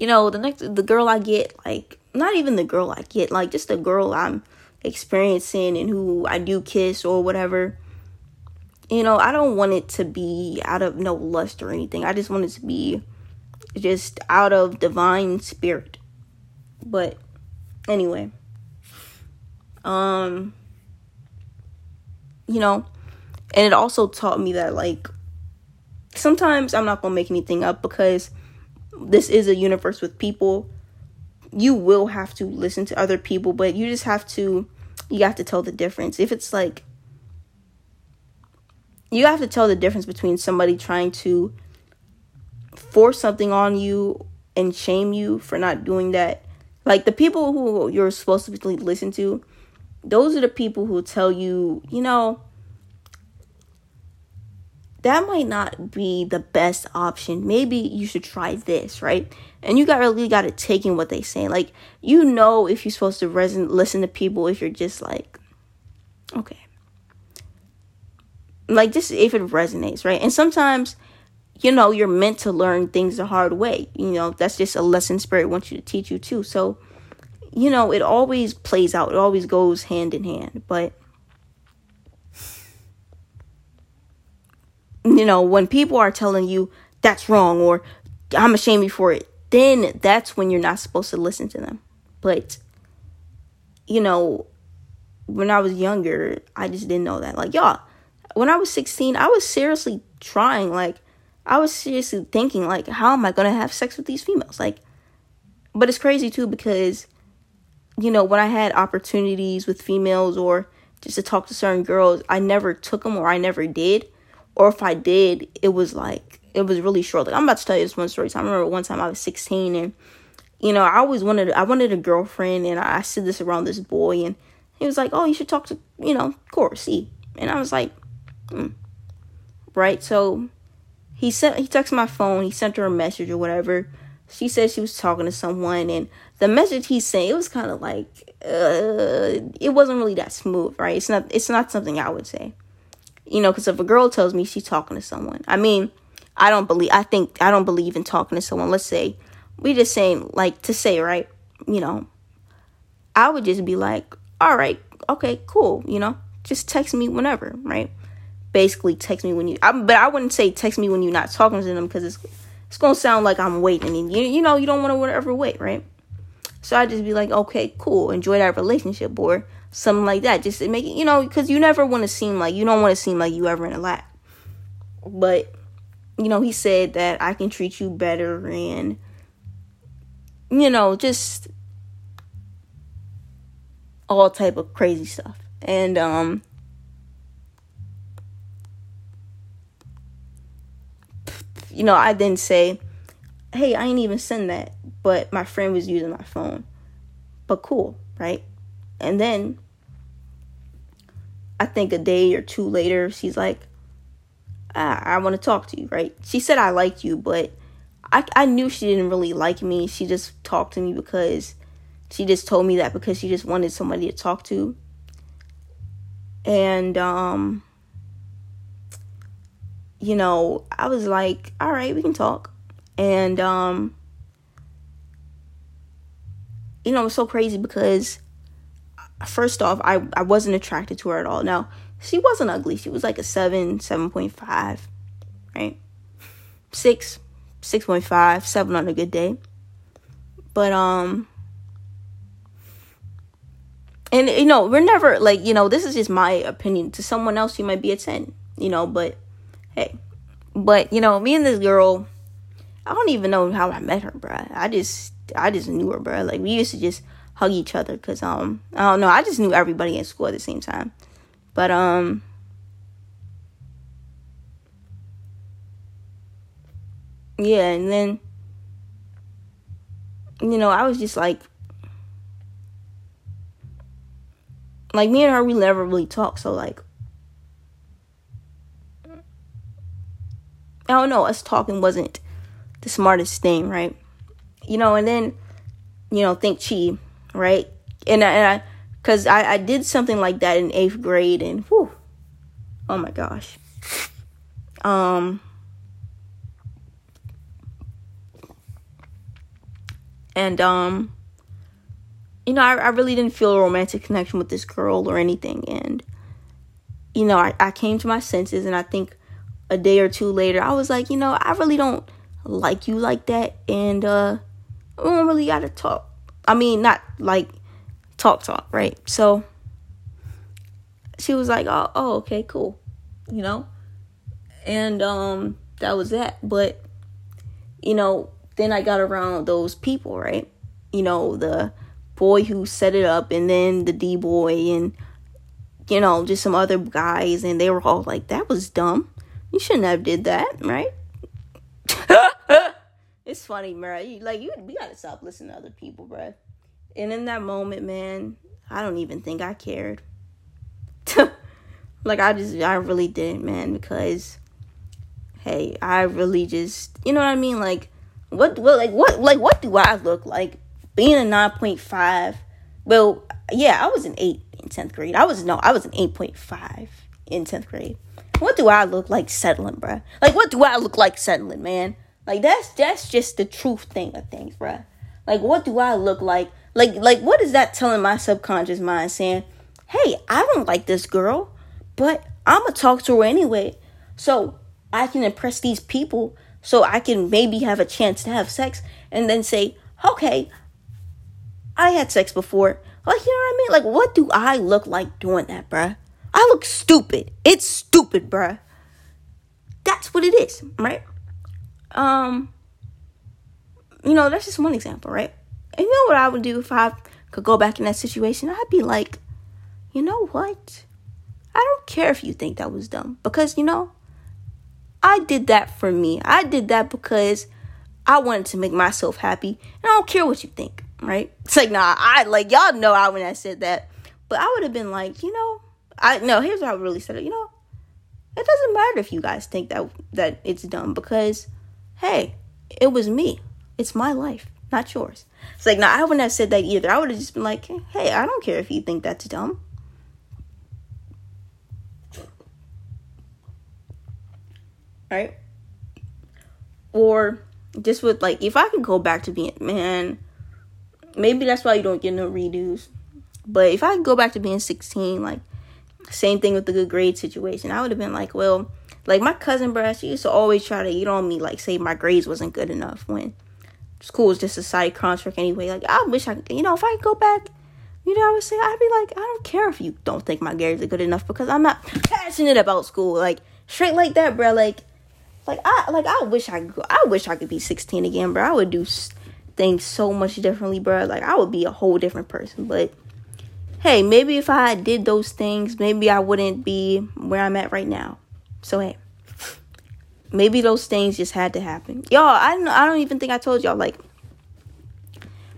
you know, the next the girl I get like not even the girl I get, like just the girl I'm experiencing and who I do kiss or whatever. You know, I don't want it to be out of no lust or anything. I just want it to be just out of divine spirit. But anyway, um you know, and it also taught me that like sometimes I'm not going to make anything up because this is a universe with people. You will have to listen to other people, but you just have to you have to tell the difference. If it's like you have to tell the difference between somebody trying to force something on you and shame you for not doing that. Like the people who you're supposed to listen to, those are the people who tell you, you know, that might not be the best option. Maybe you should try this, right? And you got really got to take in what they say. Like you know if you're supposed to reson- listen to people if you're just like, okay, like just if it resonates, right? And sometimes, you know, you're meant to learn things the hard way. You know, that's just a lesson spirit wants you to teach you too. So, you know, it always plays out. It always goes hand in hand, but you know, when people are telling you that's wrong or I'm ashamed for it, then that's when you're not supposed to listen to them. But, you know, when I was younger, I just didn't know that. Like, y'all, when I was 16, I was seriously trying, like, I was seriously thinking, like, how am I gonna have sex with these females? Like, but it's crazy too because, you know, when I had opportunities with females or just to talk to certain girls, I never took them or I never did or if I did, it was like it was really short. Like I'm about to tell you this one story. So I remember one time I was 16 and you know I always wanted I wanted a girlfriend and I, said this around this boy and he was like, oh you should talk to you know Corey and I was like, hmm. right. So he sent he texted my phone. He sent her a message or whatever. She said she was talking to someone and the message he sent it was kind of like uh, it wasn't really that smooth, right? It's not it's not something I would say you know, because if a girl tells me she's talking to someone, I mean, I don't believe, I think, I don't believe in talking to someone. Let's say, we just saying, like, to say, right, you know, I would just be like, all right, okay, cool, you know, just text me whenever, right? Basically, text me when you, I, but I wouldn't say text me when you're not talking to them because it's, it's gonna sound like I'm waiting, and you, you know, you don't want to ever wait, right? So I just be like, okay, cool, enjoy that relationship, or something like that. Just it, you know, because you never want to seem like you don't want to seem like you ever in a lap. But you know, he said that I can treat you better and you know, just all type of crazy stuff. And um you know, I didn't say, "Hey, I ain't even send that," but my friend was using my phone. But cool, right? And then I think a day or two later, she's like, I, I want to talk to you, right? She said I liked you, but I, I knew she didn't really like me. She just talked to me because she just told me that because she just wanted somebody to talk to. And, um, you know, I was like, all right, we can talk. And, um, you know, it's so crazy because first off, I, I wasn't attracted to her at all. Now, she wasn't ugly. She was like a 7, 7.5, right? 6, 6.5, 7 on a good day. But, um, and, you know, we're never, like, you know, this is just my opinion. To someone else, you might be a 10, you know, but hey. But, you know, me and this girl, I don't even know how I met her, bruh. I just, I just knew her, bruh. Like, we used to just hug each other because um I don't know I just knew everybody in school at the same time, but um yeah and then you know I was just like like me and her we never really talked so like I don't know us talking wasn't the smartest thing right? You know and then you know think she right? And I, and I, cause I, I did something like that in eighth grade, and whew, oh my gosh, um, and um, you know, I, I really didn't feel a romantic connection with this girl or anything, and you know, I, I came to my senses, and I think a day or two later, I was like, you know, I really don't like you like that, and uh, we don't really gotta talk I mean, not like talk talk, right? So she was like, "Oh, oh, okay, cool," you know, and um, that was that. But you know, then I got around those people, right? You know, the boy who set it up, and then the D boy, and you know, just some other guys, and they were all like, "That was dumb. You shouldn't have did that, right?" It's funny, bro. You, like you, we gotta stop listening to other people, bro. And in that moment, man, I don't even think I cared. like I just, I really didn't, man, because hey, I really just, you know what I mean? Like, what, what, like what, like what do I look like? Being a nine point five. Well, yeah, I was an eight in tenth grade. I was no, I was an eight point five in tenth grade. What do I look like settling, bruh? Like, what do I look like settling, man? Like that's that's just the truth thing of things, bruh. Like what do I look like? Like like what is that telling my subconscious mind saying, "Hey, I don't like this girl, but I'm gonna talk to her anyway." So I can impress these people so I can maybe have a chance to have sex and then say, "Okay, I had sex before." Like, you know what I mean? Like what do I look like doing that, bruh? I look stupid. It's stupid, bruh. That's what it is, right? Um, you know, that's just one example, right? And you know what I would do if I could go back in that situation? I'd be like, you know what? I don't care if you think that was dumb because, you know, I did that for me. I did that because I wanted to make myself happy. And I don't care what you think, right? It's like, nah, I like y'all know I when I said that. But I would have been like, you know, I no, here's how I really said it, you know, it doesn't matter if you guys think that that it's dumb because hey, it was me. It's my life, not yours. It's like, now I wouldn't have said that either. I would have just been like, hey, I don't care if you think that's dumb. Right? Or just with like, if I could go back to being, man, maybe that's why you don't get no redos. But if I could go back to being 16, like, same thing with the good grade situation, I would have been like, well, like my cousin, bruh, she used to always try to eat on me, like say my grades wasn't good enough when school was just a side contract anyway. Like I wish I, could, you know, if I could go back, you know, I would say, I'd be like, I don't care if you don't think my grades are good enough because I'm not passionate about school. Like, straight like that, bro. Like, like I like I wish I could, I wish I could be 16 again, bro. I would do things so much differently, bro. Like I would be a whole different person. But hey, maybe if I did those things, maybe I wouldn't be where I'm at right now. So hey, maybe those things just had to happen. Y'all, I don't I don't even think I told y'all like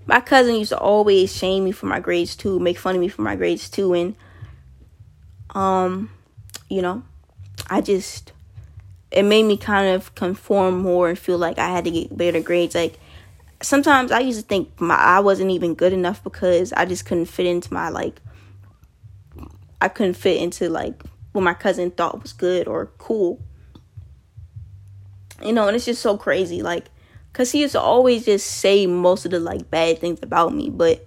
my cousin used to always shame me for my grades too, make fun of me for my grades too, and um, you know, I just it made me kind of conform more and feel like I had to get better grades. Like sometimes I used to think my I wasn't even good enough because I just couldn't fit into my like I couldn't fit into like what my cousin thought was good or cool. You know, and it's just so crazy. Like Cause he used to always just say most of the like bad things about me, but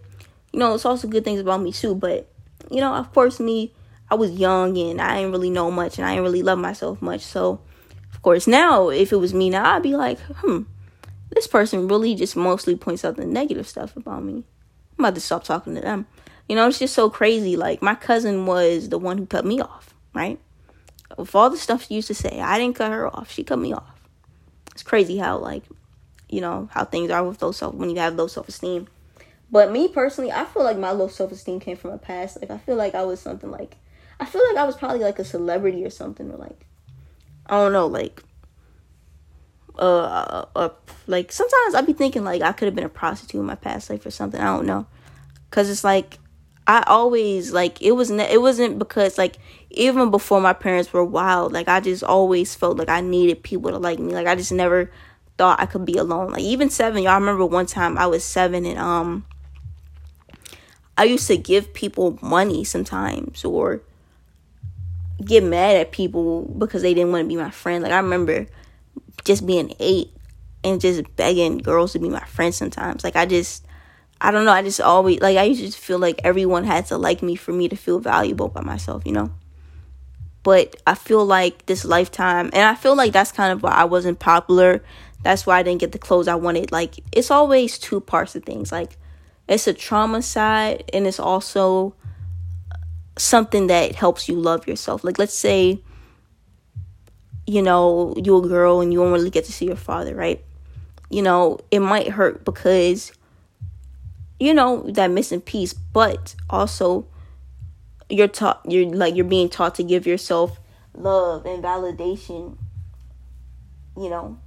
you know, it's also good things about me too. But you know, of course, me, I was young and I didn't really know much, and I didn't really love myself much. So, of course, now if it was me now, I'd be like, hmm, this person really just mostly points out the negative stuff about me. I'm about to stop talking to them. You know, it's just so crazy. Like my cousin was the one who cut me off, right? With all the stuff she used to say, I didn't cut her off. She cut me off. It's crazy how like you know how things are with low self when you have low self esteem. But me personally, I feel like my low self esteem came from a past. Like I feel like I was something like I feel like I was probably like a celebrity or something or like I don't know, like uh, uh, uh like sometimes I'd be thinking like I could have been a prostitute in my past life or something. I don't know. Cuz it's like I always like it wasn't it wasn't because like even before my parents were wild, like I just always felt like I needed people to like me. Like I just never thought I could be alone. Like even seven, y'all I remember one time I was seven and um I used to give people money sometimes or get mad at people because they didn't want to be my friend. Like I remember just being eight and just begging girls to be my friend sometimes. Like I just I don't know, I just always like I used to feel like everyone had to like me for me to feel valuable by myself, you know? But I feel like this lifetime and I feel like that's kind of why I wasn't popular that's why I didn't get the clothes I wanted. Like it's always two parts of things. Like it's a trauma side and it's also something that helps you love yourself. Like let's say you know, you're a girl and you don't really get to see your father, right? You know, it might hurt because you know, that missing piece, but also you're taught you're like you're being taught to give yourself love and validation, you know,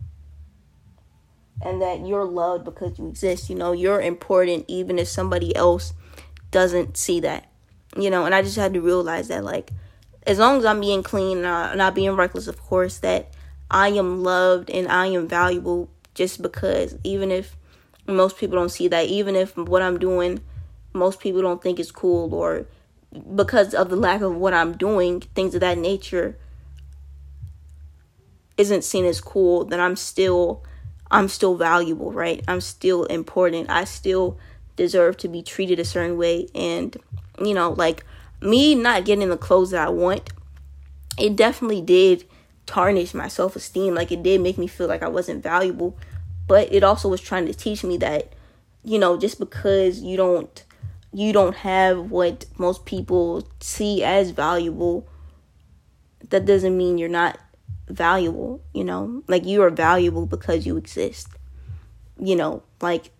and that you're loved because you exist. You know, you're important even if somebody else doesn't see that. You know, and I just had to realize that, like, as long as I'm being clean and uh, not being reckless, of course, that I am loved and I am valuable just because, even if most people don't see that, even if what I'm doing, most people don't think is cool, or because of the lack of what I'm doing, things of that nature isn't seen as cool, then I'm still I'm still valuable, right? I'm still important. I still deserve to be treated a certain way. And, you know, like me not getting the clothes that I want, it definitely did tarnish my self esteem. Like it did make me feel like I wasn't valuable. But it also was trying to teach me that, you know, just because you don't you don't have what most people see as valuable, that doesn't mean you're not valuable, you know? Like you are valuable because you exist. You know, like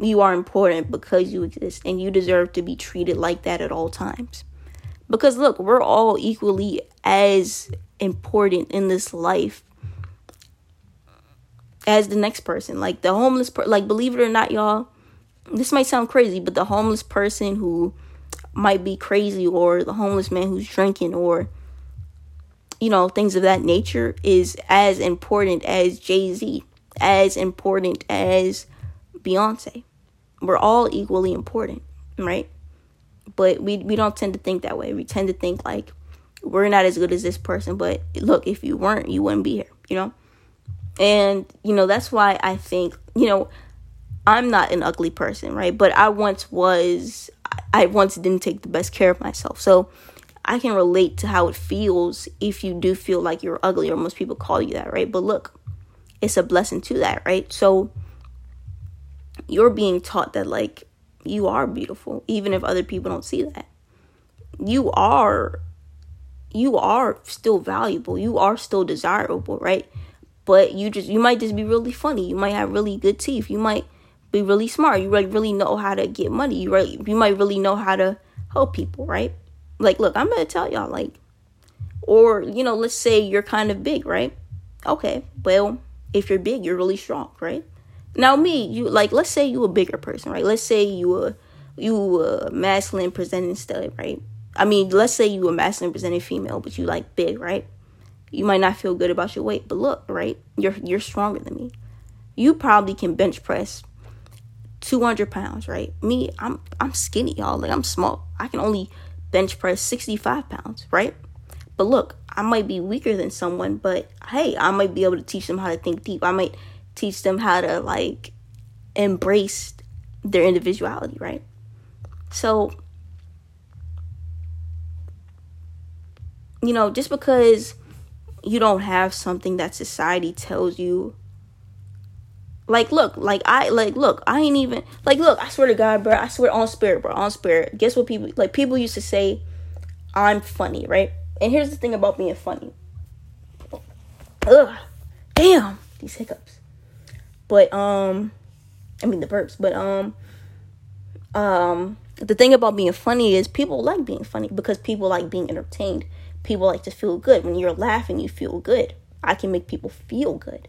you are important because you exist and you deserve to be treated like that at all times. Because look, we're all equally as important in this life as the next person. Like the homeless per- like believe it or not, y'all, this might sound crazy, but the homeless person who might be crazy or the homeless man who's drinking or you know, things of that nature is as important as Jay Z, as important as Beyonce. We're all equally important, right? But we, we don't tend to think that way. We tend to think like we're not as good as this person, but look, if you weren't, you wouldn't be here, you know? And, you know, that's why I think, you know, I'm not an ugly person, right? But I once was, I once didn't take the best care of myself. So, I can relate to how it feels if you do feel like you're ugly, or most people call you that, right? But look, it's a blessing to that, right? So you're being taught that, like, you are beautiful, even if other people don't see that. You are you are still valuable. You are still desirable, right? But you just you might just be really funny. You might have really good teeth. You might be really smart. You like really know how to get money. You right you might really know how to help people, right? Like look, I'm gonna tell y'all, like or, you know, let's say you're kind of big, right? Okay, well, if you're big, you're really strong, right? Now me, you like let's say you a bigger person, right? Let's say you a you a masculine presenting stud, right? I mean, let's say you a masculine presenting female, but you like big, right? You might not feel good about your weight, but look, right? You're you're stronger than me. You probably can bench press 200 pounds, right? Me, I'm I'm skinny, y'all. Like I'm small. I can only bench press 65 pounds, right? But look, I might be weaker than someone, but hey, I might be able to teach them how to think deep. I might teach them how to like embrace their individuality, right? So, you know, just because you don't have something that society tells you like look like i like look i ain't even like look i swear to god bro i swear on spirit bro on spirit guess what people like people used to say i'm funny right and here's the thing about being funny. Ugh, damn these hiccups. But um, I mean the burps. But um, um, the thing about being funny is people like being funny because people like being entertained. People like to feel good. When you're laughing, you feel good. I can make people feel good.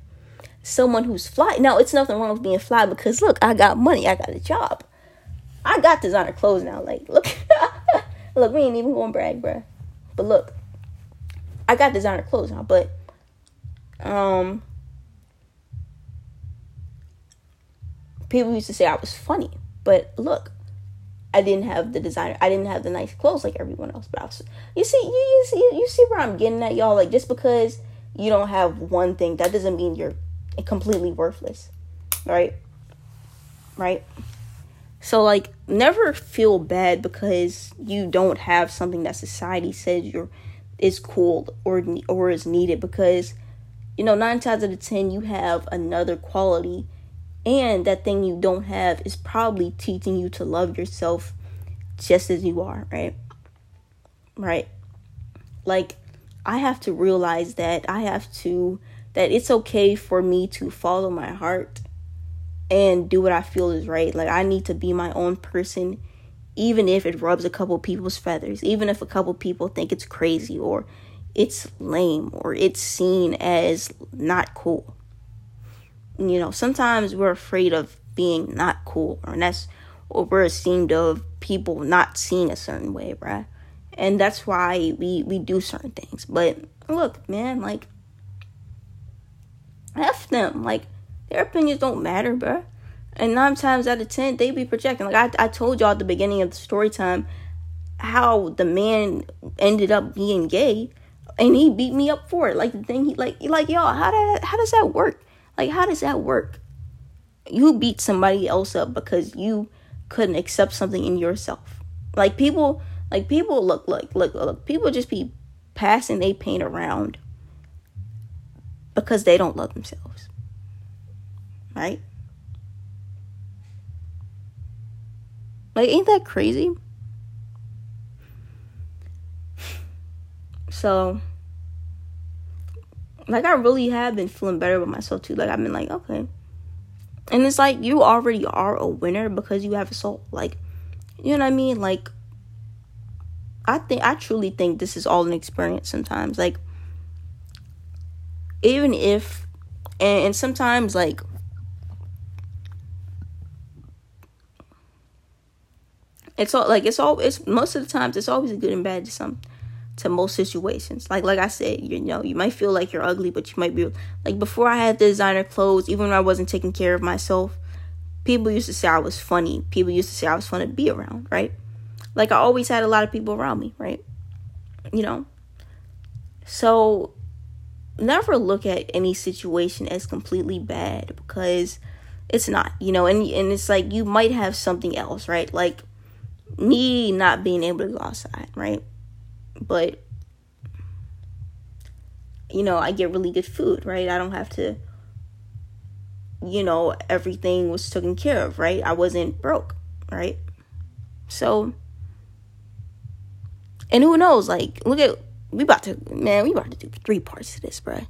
Someone who's fly. Now, it's nothing wrong with being fly because look, I got money. I got a job. I got designer clothes now. Like, look, look, we ain't even gonna brag, bruh. But look, I got designer clothes now, but um people used to say I was funny. But look, I didn't have the designer. I didn't have the nice clothes like everyone else. But I was, you see, you, you see, you see where I'm getting at, y'all. Like just because you don't have one thing, that doesn't mean you're completely worthless, right? Right. So like, never feel bad because you don't have something that society says you're is cool or or is needed because you know nine times out of ten you have another quality and that thing you don't have is probably teaching you to love yourself just as you are right right like i have to realize that i have to that it's okay for me to follow my heart and do what i feel is right like i need to be my own person even if it rubs a couple people's feathers, even if a couple people think it's crazy or it's lame or it's seen as not cool. You know, sometimes we're afraid of being not cool, or that's or we're ashamed of people not seeing a certain way, right? And that's why we we do certain things. But look, man, like F them. Like their opinions don't matter, bruh. And nine times out of ten, they be projecting. Like I, I told y'all at the beginning of the story time how the man ended up being gay and he beat me up for it. Like the thing he like like y'all, how that how does that work? Like how does that work? You beat somebody else up because you couldn't accept something in yourself. Like people like people look like look look people just be passing their pain around because they don't love themselves. Right? Like, ain't that crazy? So, like, I really have been feeling better with myself too. Like, I've been like, okay. And it's like, you already are a winner because you have a soul. Like, you know what I mean? Like, I think, I truly think this is all an experience sometimes. Like, even if, and, and sometimes, like, it's all like it's all it's most of the times it's always a good and bad to some to most situations. Like like I said, you know, you might feel like you're ugly, but you might be like before I had the designer clothes, even when I wasn't taking care of myself, people used to say I was funny. People used to say I was fun to be around, right? Like I always had a lot of people around me, right? You know. So never look at any situation as completely bad because it's not, you know, and and it's like you might have something else, right? Like me not being able to go outside, right? But you know, I get really good food, right? I don't have to you know, everything was taken care of, right? I wasn't broke, right? So, and who knows? Like, look at we about to man, we about to do three parts to this, bruh.